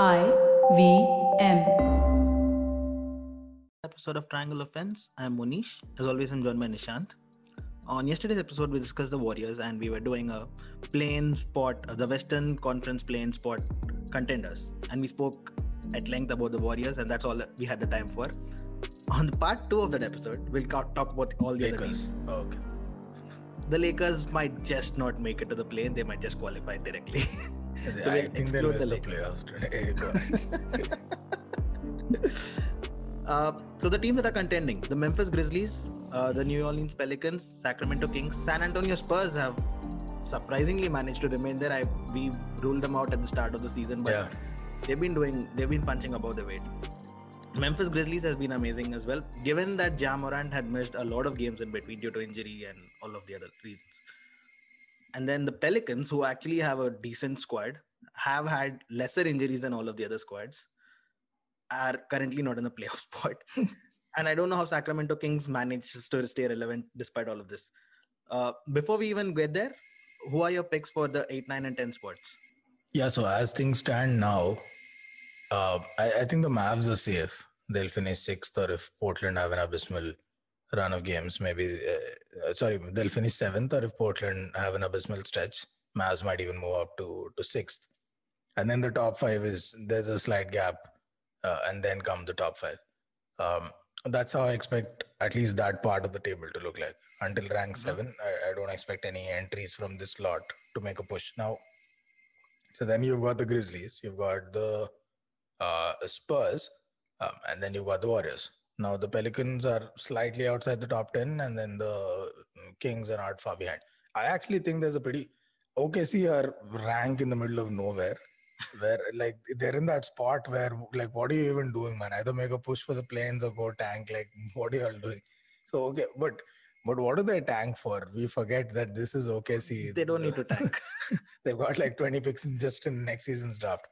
I V M. episode of Triangle Offense. I'm Monish. As always, I'm joined by Nishant. On yesterday's episode, we discussed the Warriors and we were doing a play-in spot, uh, the Western Conference play-in spot contenders. And we spoke at length about the Warriors, and that's all that we had the time for. On the part two of that episode, we'll ca- talk about all the other Lakers. teams. Oh, okay. The Lakers might just not make it to the play-in, they might just qualify directly. So I think they'll miss the the, playoffs today. Uh, so the teams that are contending: the Memphis Grizzlies, uh, the New Orleans Pelicans, Sacramento Kings, San Antonio Spurs have surprisingly managed to remain there. I we ruled them out at the start of the season, but yeah. they've been doing they've been punching above their weight. Memphis Grizzlies has been amazing as well, given that Ja Morant had missed a lot of games in between due to injury and all of the other reasons. And then the Pelicans, who actually have a decent squad, have had lesser injuries than all of the other squads, are currently not in the playoff spot. and I don't know how Sacramento Kings manages to stay relevant despite all of this. Uh, before we even get there, who are your picks for the 8, 9, and 10 spots? Yeah. So as things stand now, uh, I, I think the Mavs are safe. They'll finish sixth, or if Portland have an abysmal run of games, maybe. Uh, uh, sorry, they'll finish seventh, or if Portland have an abysmal stretch, Mavs might even move up to to sixth. And then the top five is there's a slight gap, uh, and then come the top five. Um, that's how I expect at least that part of the table to look like. Until rank Mhm. seven, I, I don't expect any entries from this lot to make a push. Now, so then you've got the Grizzlies, you've got the uh, Spurs, um, and then you've got the Warriors. Now the Pelicans are slightly outside the top ten, and then the mm, Kings are not far behind. I actually think there's a pretty OKC are rank in the middle of nowhere, where like they're in that spot where like what are you even doing, man? Either make a push for the play-ins or go tank. Like what are you all doing? So okay, but but what do they tank for? We forget that this is OKC. They don't need to tank. They've got like 20 picks just in next season's draft.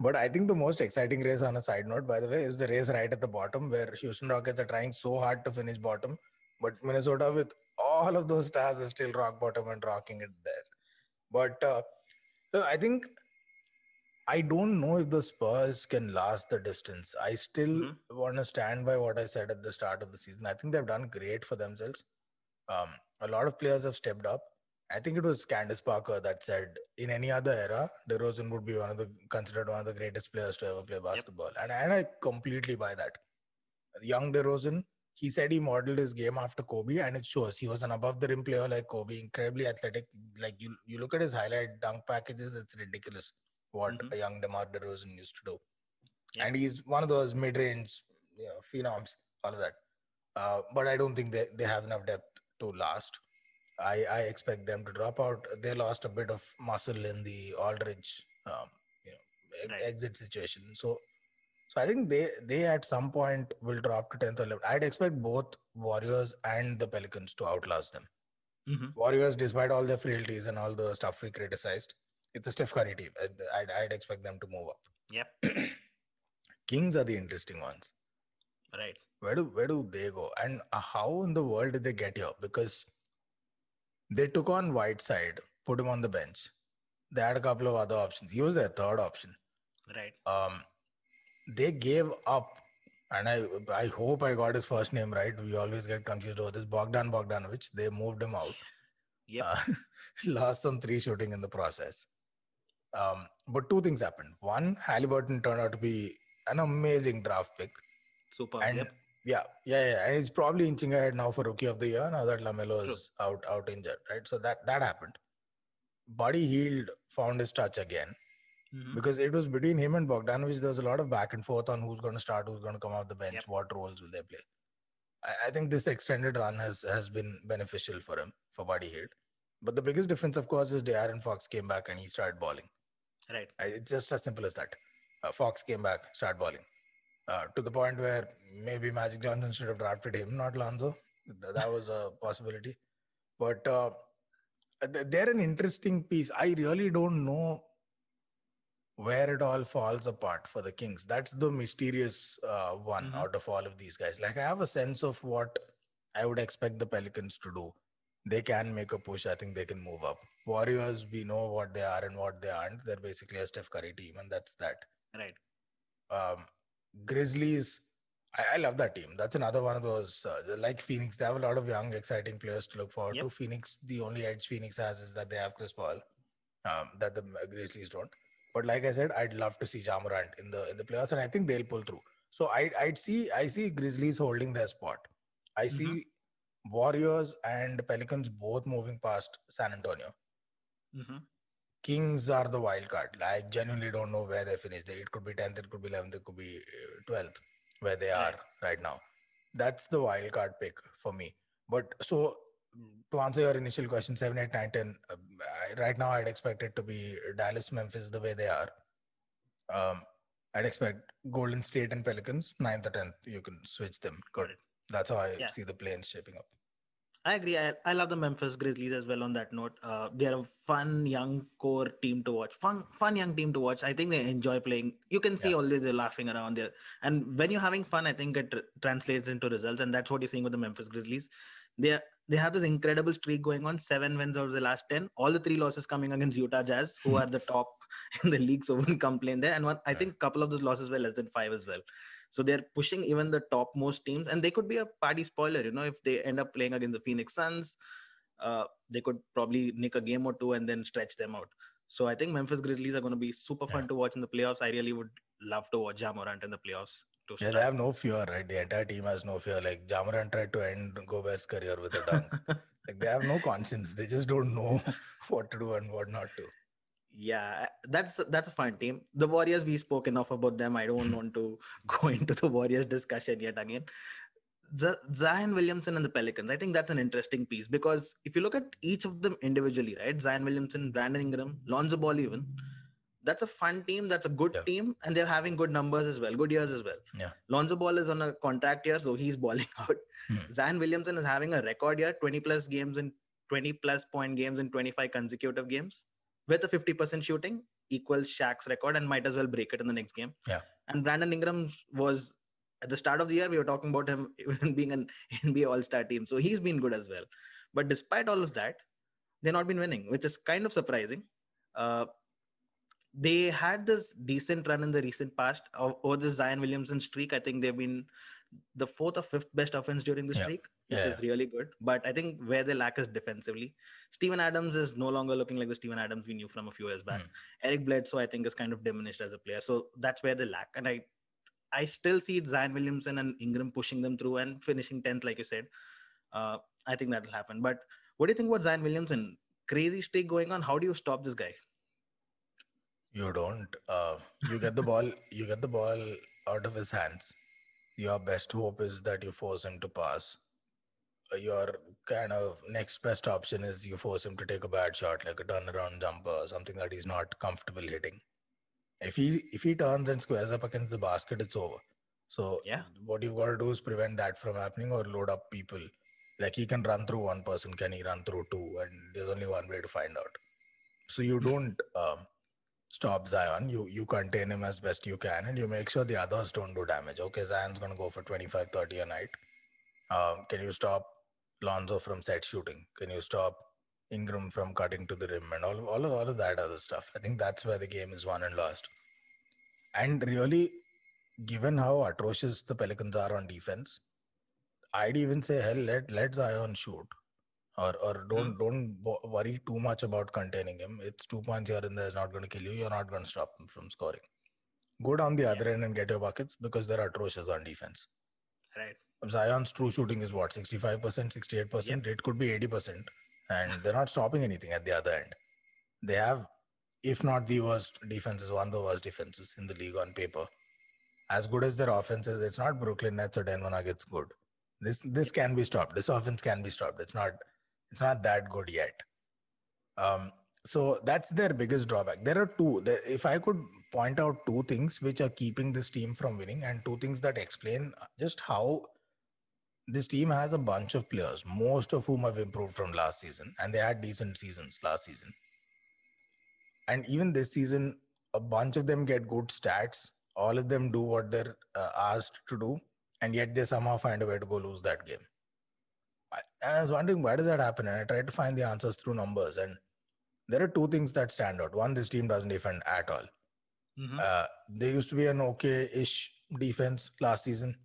But I think the most exciting race on a side note, by the way, is the race right at the bottom where Houston Rockets are trying so hard to finish bottom. But Minnesota, with all of those stars, is still rock bottom and rocking it there. But uh, so I think I don't know if the Spurs can last the distance. I still Mhm. want to stand by what I said at the start of the season. I think they've done great for themselves. Um, a lot of players have stepped up. I think it was Candace Parker that said in any other era, DeRozan would be one of the considered one of the greatest players to ever play basketball. And, and I completely buy that. Young DeRozan, he said he modeled his game after Kobe, and it shows. He was an above the rim player like Kobe, incredibly athletic. Like you, you look at his highlight dunk packages, it's ridiculous what Mhm. a young DeMar DeRozan used to do. Yeah. And he's one of those mid-range, you know, phenoms, all of that. Uh, but I don't think they, they have enough depth to last. I, I expect them to drop out. They lost a bit of muscle in the Aldridge, um, you know, Right. exit situation. So, so I think they they at some point will drop to tenth or eleventh. I'd expect both Warriors and the Pelicans to outlast them. Mhm. Warriors, despite all their frailties and all the stuff we criticized, it's a Steph Curry team. I'd, I'd, I'd expect them to move up. Yep. Kings are the interesting ones. Right. Where do where do they go? And uh, how in the world did they get here? Because they took on Whiteside, put him on the bench. They had a couple of other options. He was their third option. Right. Um, they gave up, and I I hope I got his first name right. We always get confused over this. Bogdan Bogdanovic. They moved him out. Yeah. Uh, lost some three shooting in the process. Um, but two things happened. One, Halliburton turned out to be an amazing draft pick. Super. And yep. Yeah, yeah, yeah. And it's probably inching ahead now for rookie of the year now that LaMelo True. is out out injured, right? So that that happened. Buddy Hield found his touch again Mhm. because it was between him and Bogdanovic. There was a lot of back and forth on who's going to start, who's going to come off the bench, Yep. what roles will they play. I, I think this extended run has has been beneficial for him for Buddy Hield. But the biggest difference, of course, is De'Aaron Fox came back and he started balling. Right. I- It's just as simple as that. Uh, Fox came back, started balling. Uh, to the point where maybe Magic Johnson should have drafted him, not Lonzo. Th- That was a possibility. But uh, they're an interesting piece. I really don't know where it all falls apart for the Kings. That's the mysterious uh, one Mhm. out of all of these guys. Like I have a sense of what I would expect the Pelicans to do. They can make a push. I think they can move up. Warriors, we know what they are and what they aren't. They're basically a Steph Curry team, and that's that. Right. Um, Grizzlies, I, I love that team. That's another one of those uh, like Phoenix. They have a lot of young, exciting players to look forward Yep. to. Phoenix, the only edge Phoenix has is that they have Chris Paul, um, that the Grizzlies don't. But like I said, I'd love to see Ja Morant in the in the playoffs, and I think they'll pull through. So I I'd see I see Grizzlies holding their spot. I Mhm. see Warriors and Pelicans both moving past San Antonio. Mhm. Kings are the wild card. I genuinely don't know where they finish. It could be 10th, it could be 11th, it could be uh, 12th, where they are Right. now. That's the wild card pick for me. But so to answer your initial question, 7, 8, 9, 10, uh, I, right now I'd expect it to be Dallas, Memphis, the way they are. Um, I'd expect Golden State and Pelicans, 9th or 10th. You can switch them. Got it. That's how I Yeah. see the play-ins shaping up. I agree. I, I love the Memphis Grizzlies as well. On that note, uh, they're a fun young core team to watch. Fun, fun young team to watch. I think they enjoy playing. You can see Yeah. always they're laughing around there, and when you're having fun, I think it tr- translates into results, and that's what you're seeing with the Memphis Grizzlies. They they have this incredible streak going on. Seven wins out of the last ten. All the three losses coming against Utah Jazz, who are the top in the league, so wouldn't complain there. And one, I think a couple of those losses were less than five as well. So they're pushing even the topmost teams, and they could be a party spoiler. You know, if they end up playing against the Phoenix Suns, uh, they could probably nick a game or two and then stretch them out. So I think Memphis Grizzlies are going to be super fun Yeah. to watch in the playoffs. I really would love to watch Ja Morant in the playoffs. Yeah, they have no fear, right? The entire team has no fear. Like Ja Morant tried to end Gobert's career with a dunk. like they have no conscience. They just don't know what to do and what not to. Yeah, that's that's a fun team. The Warriors, we spoke enough about them. I don't want to go into the Warriors discussion yet again. Z- Zion Williamson and the Pelicans. I think that's an interesting piece because if you look at each of them individually, right? Zion Williamson, Brandon Ingram, Lonzo Ball, even that's a fun team. That's a good Yeah. team, and they're having good numbers as well, good years as well. Yeah. Lonzo Ball is on a contract year, so he's balling out. Hmm. Zion Williamson is having a record year, 20 plus games in 20 plus point games in 25 consecutive games with a 50% shooting equals Shaq's record and might as well break it in the next game. Yeah. And Brandon Ingram was at the start of the year, we were talking about him even being an NBA All Star team. So he's been good as well. But despite all of that, they've not been winning, which is kind of surprising. Uh, they had this decent run in the recent past over the Zion Williamson streak. I think they've been the fourth or fifth best offense during the Yeah. streak, which Yeah, is really good. But I think where they lack is defensively. Steven Adams is no longer looking like the Steven Adams we knew from a few years back. Hmm. Eric Bledsoe, I think, is kind of diminished as a player. So that's where they lack. And I I still see Zion Williamson and Ingram pushing them through and finishing 10th, like you said. Uh, I think that'll happen. But what do you think about Zion Williamson? Crazy streak going on. How do you stop this guy? You don't. Uh, you get the ball. You get the ball out of his hands. Your best hope is that you force him to pass. Uh, Your kind of next best option is you force him to take a bad shot, like a turnaround jumper, or something that he's not comfortable hitting. If he if he turns and squares up against the basket, it's over. So Yeah. what you've got to do is prevent that from happening or load up people. Like he can run through one person, can he run through two? And there's only one way to find out. So you don't um, stop Zion. You you contain him as best you can, and you make sure the others don't do damage. Okay, Zion's gonna go for 25, 30 a night. Um, can you stop Lonzo from set shooting? Can you stop Ingram from cutting to the rim and all all of, all of that other stuff? I think that's where the game is won and lost. And really, given how atrocious the Pelicans are on defense, I'd even say hell let let Zion shoot. Or, or don't don't worry too much about containing him. It's two points here and there is not going to kill you. You're not going to stop him from scoring. Go down the other end and get your buckets because they're atrocious on defense. Right. Zion's true shooting is what 65%, 68%. It could be 80%, and they're not stopping anything at the other end. They have, if not the worst defenses, one of the worst defenses in the league on paper. As good as their offense is, it's not Brooklyn Nets or Denver Nuggets good. This this can be stopped. This offense can be stopped. It's not it's not that good yet. Um, so that's their biggest drawback. There are two. There, if I could point out two things which are keeping this team from winning, and two things that explain just how this team has a bunch of players, most of whom have improved from last season, and they had decent seasons last season. And even this season, a bunch of them get good stats. All of them do what they're uh, asked to do, and yet they somehow find a way to go lose that game. I, I was wondering why does that happen, and I tried to find the answers through numbers. And there are two things that stand out. One, this team doesn't defend at all. Mhm. Uh, they used to be an okay-ish defense last season,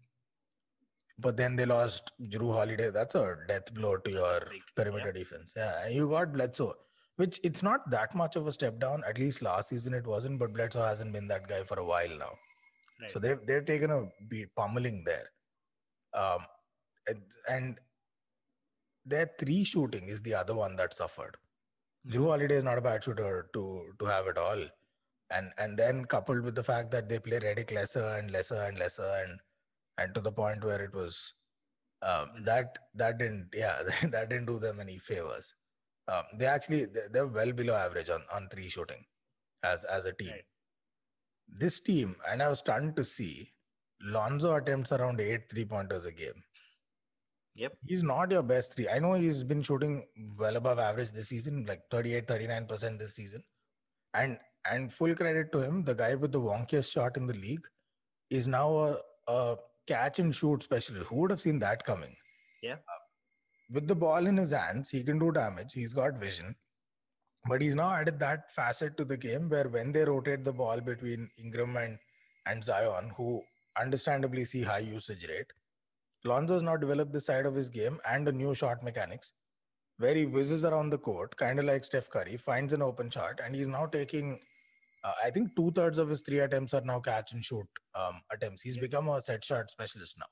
but then they lost Jrue Holiday. That's a death blow to your perimeter yeah. defense. Yeah, and you got Bledsoe, which it's not that much of a step down. At least last season it wasn't, but Bledsoe hasn't been that guy for a while now. Right. So they've they've taken a beat pummeling there. Um, and, and their three shooting is the other one that suffered. Jrue Holiday is not a bad shooter to to have it all, and and then coupled with the fact that they play Redick lesser and lesser and lesser and and to the point where it was um, that that didn't yeah that didn't do them any favors. Um, they actually they- they're well below average on on three shooting as as a team. Right. This team, and I was stunned to see Lonzo attempts around eight three pointers a game. Yep. He's not your best three. I know he's been shooting well above average this season, like 38, 39% this season. And and full credit to him, the guy with the wonkiest shot in the league is now a, a catch and shoot specialist. Who would have seen that coming? Yeah. Uh, with the ball in his hands, he can do damage. He's got vision. But he's now added that facet to the game where when they rotate the ball between Ingram and, and Zion, who understandably see high usage rate, Lonzo's now developed this side of his game and a new shot mechanics where he whizzes around the court, kind of like Steph Curry, finds an open shot, and he's now taking, uh, I think, two thirds of his three attempts are now catch and shoot um, attempts. He's become a set shot specialist now.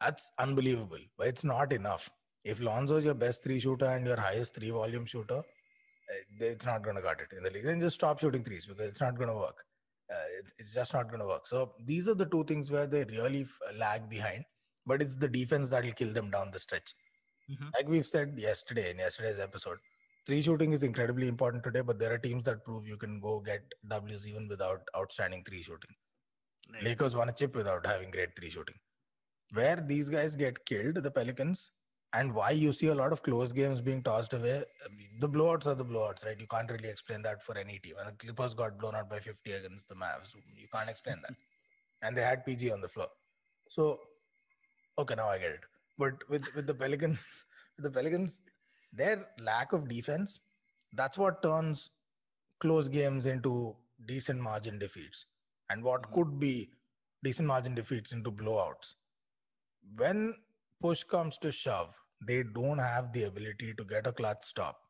That's unbelievable, but it's not enough. If Lonzo's your best three shooter and your highest three volume shooter, uh, it's not going to cut it in the league. Then just stop shooting threes because it's not going to work. Uh, it's, just not going to work. So these are the two things where they really f- lag behind. But it's the defense that will kill them down the stretch. Mhm. Like we've said yesterday in yesterday's episode, three shooting is incredibly important today. But there are teams that prove you can go get W's even without outstanding three shooting. Right. Lakers won a chip without having great three shooting. Where these guys get killed, the Pelicans, and why you see a lot of close games being tossed away. The blowouts are the blowouts, right? You can't really explain that for any team. And the Clippers got blown out by 50 against the Mavs. You can't explain that. And they had PG on the floor. So, okay, now I get it. But with, with the Pelicans, with the Pelicans, their lack of defense, that's what turns close games into decent margin defeats and what Mhm. could be decent margin defeats into blowouts. When push comes to shove, they don't have the ability to get a clutch stop.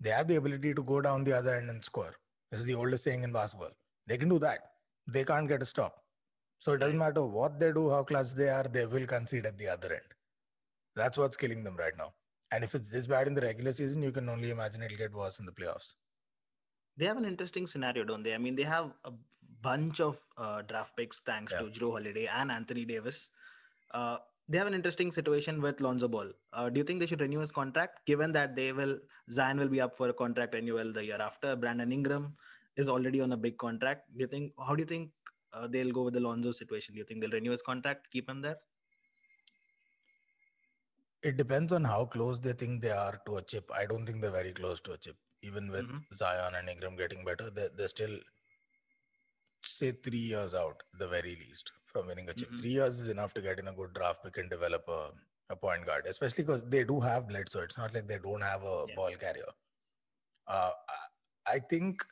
They have the ability to go down the other end and score. This is the oldest saying in basketball. They can do that. They can't get a stop. So it doesn't matter what they do, how clutch they are, they will concede at the other end. That's what's killing them right now. And if it's this bad in the regular season, you can only imagine it'll get worse in the playoffs. They have an interesting scenario, don't they? I mean, they have a bunch of uh, draft picks thanks Yeah. to Jrue Holiday and Anthony Davis. Uh, they have an interesting situation with Lonzo Ball. Uh, do you think they should renew his contract, given that they will Zion will be up for a contract renewal the year after? Brandon Ingram is already on a big contract. Do you think? How do you think uh, they'll go with the Lonzo situation? Do you think they'll renew his contract, keep him there? It depends on how close they think they are to a chip. I don't think they're very close to a chip. Even with Mhm. Zion and Ingram getting better, they're, they're still, say, three years out, the very least, from winning a chip. Mhm. Three years is enough to get in a good draft pick and develop a, a point guard, especially because they do have Bledsoe. It's not like they don't have a Yeah. ball carrier. Uh, I- think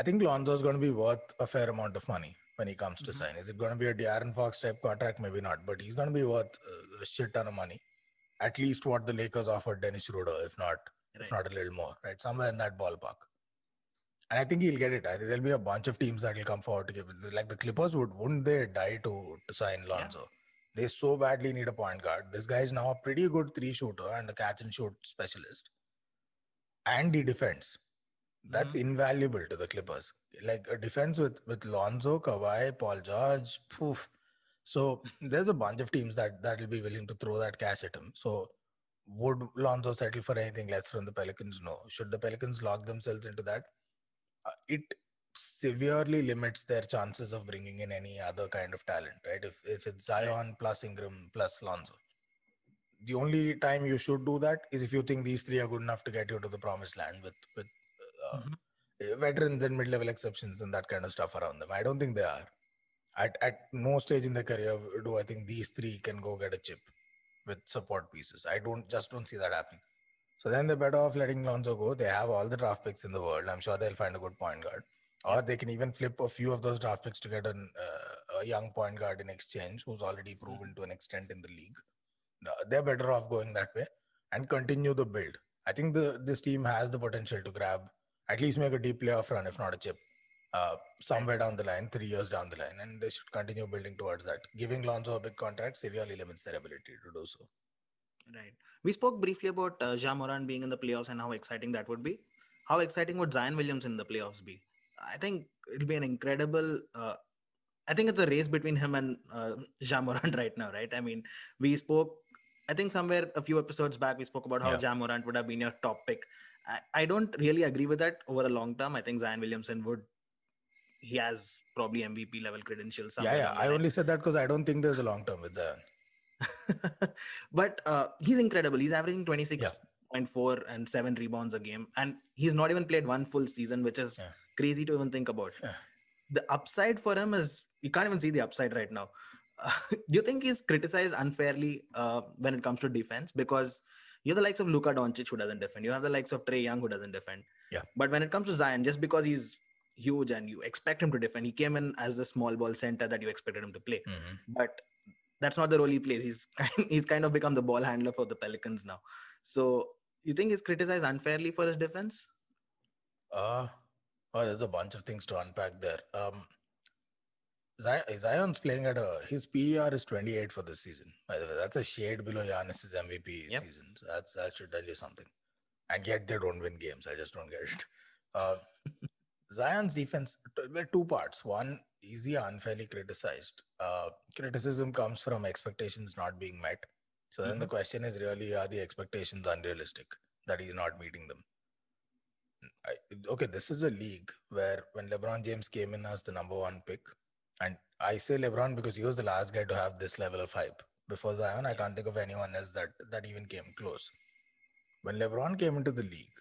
I think Lonzo's going to be worth a fair amount of money when he comes to Mhm. sign. Is it going to be a De'Aaron Fox type contract? Maybe not, but he's going to be worth a shit ton of money. At least what the Lakers offered Dennis Schroeder, if not if not a little more, right? Somewhere in that ballpark. And I think he'll get it. I think there'll be a bunch of teams that will come forward to give it. Like the Clippers would, wouldn't they die to, to sign Lonzo? They so badly need a point guard. This guy is now a pretty good three shooter and a catch and shoot specialist. And he defends. That's invaluable to the Clippers. Like a defense with with Lonzo, Kawhi, Paul George, poof. So there's a bunch of teams that that will be willing to throw that cash at him. So would Lonzo settle for anything less from the Pelicans? No. Should the Pelicans lock themselves into that? Uh, it severely limits their chances of bringing in any other kind of talent, right? If if it's Zion plus Ingram plus Lonzo. The only time you should do that is if you think these three are good enough to get you to the promised land with with uh, veterans and mid-level exceptions and that kind of stuff around them. I don't think they are. At at no stage in their career do I think these three can go get a chip with support pieces. I don't just don't see that happening. So then they're better off letting Lonzo go. They have all the draft picks in the world. I'm sure they'll find a good point guard. Or they can even flip a few of those draft picks to get an, uh, a young point guard in exchange who's already proven to an extent in the league. They're better off going that way and continue the build. I think the this team has the potential to grab at least make a deep playoff run, if not a chip, uh, somewhere down the line, three years down the line, and they should continue building towards that. Giving Lonzo a big contract severely limits their ability to do so. Right. We spoke briefly about uh, Ja Morant being in the playoffs and how exciting that would be. How exciting would Zion Williams in the playoffs be? I think it'll be an incredible. Uh, I think it's a race between him and uh, Ja Morant right now, right? I mean, we spoke. I think somewhere a few episodes back we spoke about how Yeah. Ja Morant would have been your top pick. I, I don't really agree with that over a long term. I think Zion Williamson would. He has probably MVP level credentials. yeah, yeah. I only said that because I don't think there's a long term with Zion. but uh, he's incredible. He's averaging Yeah. 26.4 and seven rebounds a game. And he's not even played one full season, which is Yeah. crazy to even think about. Yeah. The upside for him is you can't even see the upside right now. do you think he's criticized unfairly uh, when it comes to defense? Because you're the likes of Luka Doncic who doesn't defend. You have the likes of Trae Young who doesn't defend. Yeah. But when it comes to Zion, just because he's huge and you expect him to defend, he came in as the small ball center that you expected him to play Mhm. but that's not the role he plays. He's kind, he's kind of become the ball handler for the Pelicans now. So you think he's criticized unfairly for his defense? Uh, oh, there's a bunch of things to unpack there. Um, Zion's playing at a his PER is 28 for this season. By the way, that's a shade below Giannis's MVP Yep. season. So that's that should tell you something. And yet they don't win games. I just don't get it. Uh, Zion's defense, well, two parts. One, is he unfairly criticized? Uh, criticism comes from expectations not being met. So then the Mhm. question is really, are the expectations unrealistic that he's not meeting them? I, okay, this is a league where when LeBron James came in as the number one pick, and I say LeBron because he was the last guy to have this level of hype. Before Zion, I can't think of anyone else that that even came close. When LeBron came into the league,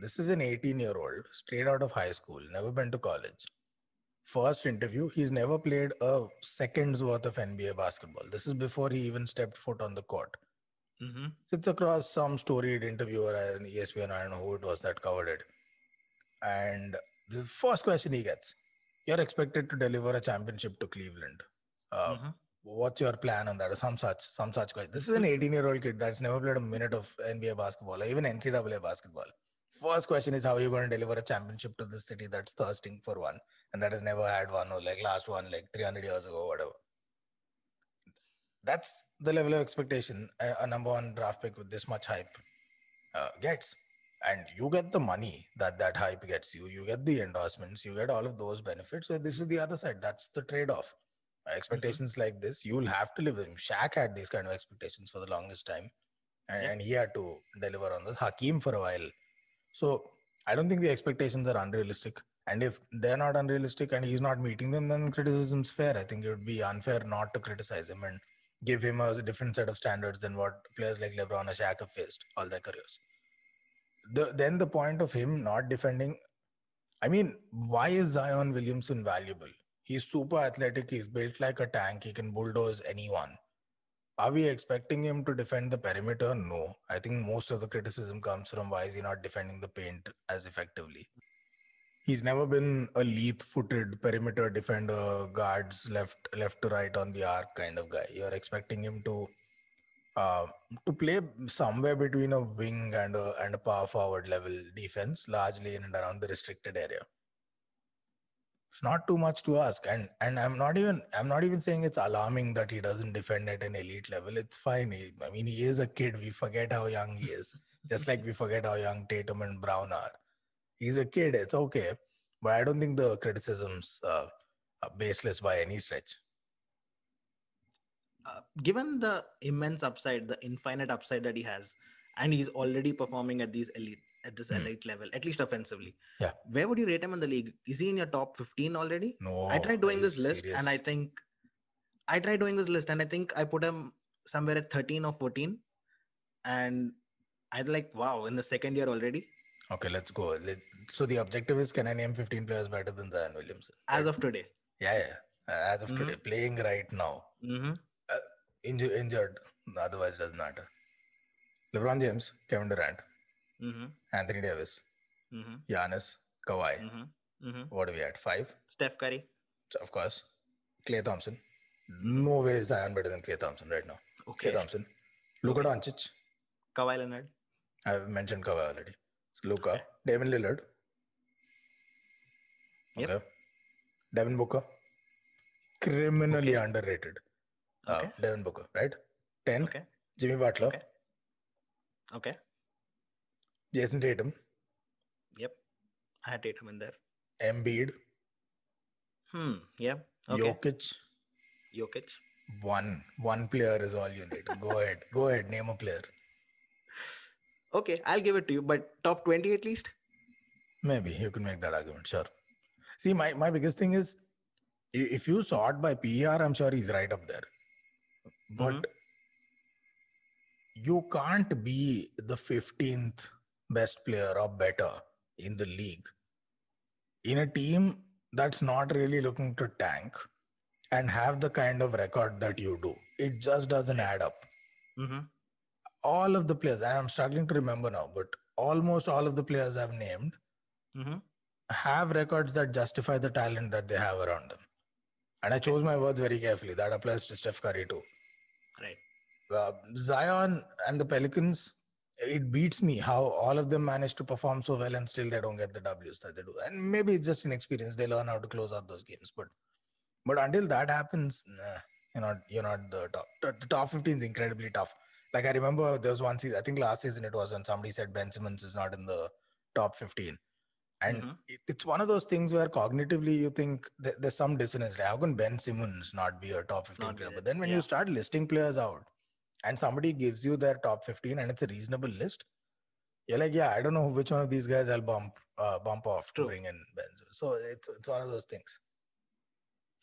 this is an 18 year old straight out of high school, never been to college. First interview, he's never played a second's worth of NBA basketball. This is before he even stepped foot on the court Mm-hmm. sits across some storied interviewer and E ESPN, I don't know who it was that covered it. And the first question he gets, you're expected to deliver a championship to Cleveland. Uh, Mm-hmm. What's your plan on that? Or some such, some such question. This is an 18 year old kid that's never played a minute of NBA basketball or even NCAA basketball. First question is how are you going to deliver a championship to this city that's thirsting for one and that has never had one or like last one like 300 years ago, whatever. That's the level of expectation a, a number one draft pick with this much hype uh, gets. And you get the money that that hype gets you. You get the endorsements. You get all of those benefits. So this is the other side. That's the trade-off. Mm-hmm. Expectations like this, you will have to live with them. Shaq had these kind of expectations for the longest time, and, Yeah. and he had to deliver on those. Hakeem for a while. So I don't think the expectations are unrealistic. And if they're not unrealistic and he's not meeting them, then criticism's fair. I think it would be unfair not to criticize him and give him a different set of standards than what players like LeBron or Shaq have faced all their careers. The, then the point of him not defending, I mean, why is Zion Williamson valuable? He's super athletic. He's built like a tank. He can bulldoze anyone. Are we expecting him to defend the perimeter? No. I think most of the criticism comes from why is he not defending the paint as effectively? He's never been a lead-footed perimeter defender, guards left left to right on the arc kind of guy. You're expecting him to uh, to play somewhere between a wing and a and a power forward level defense, largely in and around the restricted area. It's not too much to ask, and and I'm not even I'm not even saying it's alarming that he doesn't defend at an elite level. It's fine. He, I mean, he is a kid. We forget how young he is, just like we forget how young Tatum and Brown are. He's a kid. It's okay, but I don't think the criticisms uh, are baseless by any stretch. Uh, given the immense upside, the infinite upside that he has, and he's already performing at these elite at this Hmm. elite level, at least offensively. Yeah. Where would you rate him in the league? Is he in your top 15 already? No, I tried doing this list and I think I tried doing this list and I think I put him somewhere at 13 or 14. And I'd like, wow, in the second year already, Okay, let's go. So the objective is can I name 15 players better than Zion Williamson? as Right? of today. yeah, yeah. As of Mhm. today, playing right now, hmm Inju- injured, otherwise doesn't matter. LeBron James, Kevin Durant, hmm Anthony Davis, hmm Giannis, Kawhi, hmm hmm What are we at? Five? Steph Curry. Of course. Klay Thompson. No way is Zion better than Klay Thompson right now. Okay. Klay Thompson. Luka Doncic. Kawhi Leonard. I've mentioned Kawhi already. So Luka. Okay. Devin Lillard. Yep. Okay. Devin Booker. Criminally Okay. underrated. Okay. Uh, Devin Booker, right? 10. Okay. Jimmy Butler. Okay. Okay. Jayson Tatum. Yep. I had Tatum in there. Embiid. Hmm. Yeah. Okay. Jokic. Jokic. One. One player is all you need. Go ahead. Go ahead. Name a player. Okay, I'll give it to you, but top 20 at least? Maybe you can make that argument. Sure. See, my, my biggest thing is if you sort by PER, I'm sure he's right up there. But Mhm. you can't be the 15th best player or better in the league in a team that's not really looking to tank and have the kind of record that you do. It just doesn't add up. Mm-hmm. All of the players, and I'm struggling to remember now, but almost all of the players I've named Mm-hmm. have records that justify the talent that they have around them. And I chose my words very carefully. That applies to Steph Curry too. Right. Uh, Zion and the Pelicans, it beats me how all of them manage to perform so well and still they don't get the W's that they do. And maybe it's just inexperience. They learn how to close out those games. But but until that happens, nah, you're not you're not the top. The top 15 is incredibly tough. Like I remember there was one season, I think last season it was when somebody said Ben Simmons is not in the top 15. And Mhm. it, it's one of those things where cognitively you think that there's some dissonance. Like, how can Ben Simmons not be a top 15 Not player? But then when yeah. you start listing players out and somebody gives you their top 15 and it's a reasonable list, you're like, yeah, I don't know which one of these guys I'll bump uh, bump off True. to bring in Ben. So it's, it's one of those things.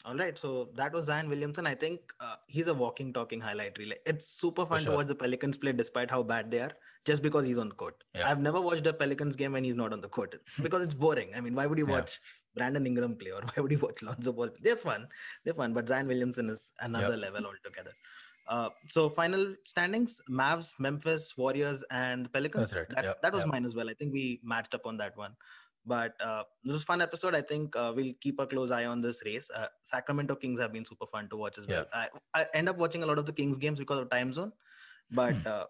All right. So that was Zion Williamson. I think uh, he's a walking, talking highlight reel. It's super fun sure. to watch the Pelicans play despite how bad they are, just because he's on the court. Yeah. I've never watched a Pelicans game when he's not on the court because it's boring. I mean, why would you Yeah. watch Brandon Ingram play or why would you watch Lonzo Ball? play? They're fun. They're fun. But Zion Williamson is another level altogether. Uh, so final standings: Mavs, Memphis, Warriors, and Pelicans. Right. That, that was mine as well. I think we matched up on that one. But uh, this was a fun episode. I think uh, we'll keep a close eye on this race. Uh, Sacramento Kings have been super fun to watch as well. I, I end up watching a lot of the Kings games because of time zone, but uh,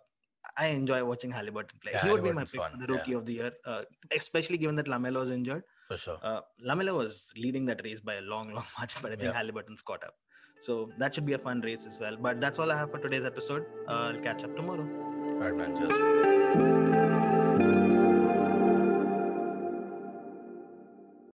I enjoy watching Halliburton play. Yeah, he would be my pick fun, for the rookie yeah. of the year, uh, especially given that LaMelo was injured. For sure. Uh, LaMelo was leading that race by a long, long margin, but I think Yeah. Halliburton's caught up. So that should be a fun race as well. But that's all I have for today's episode. Uh, I'll catch up tomorrow. All right, man. Cheers.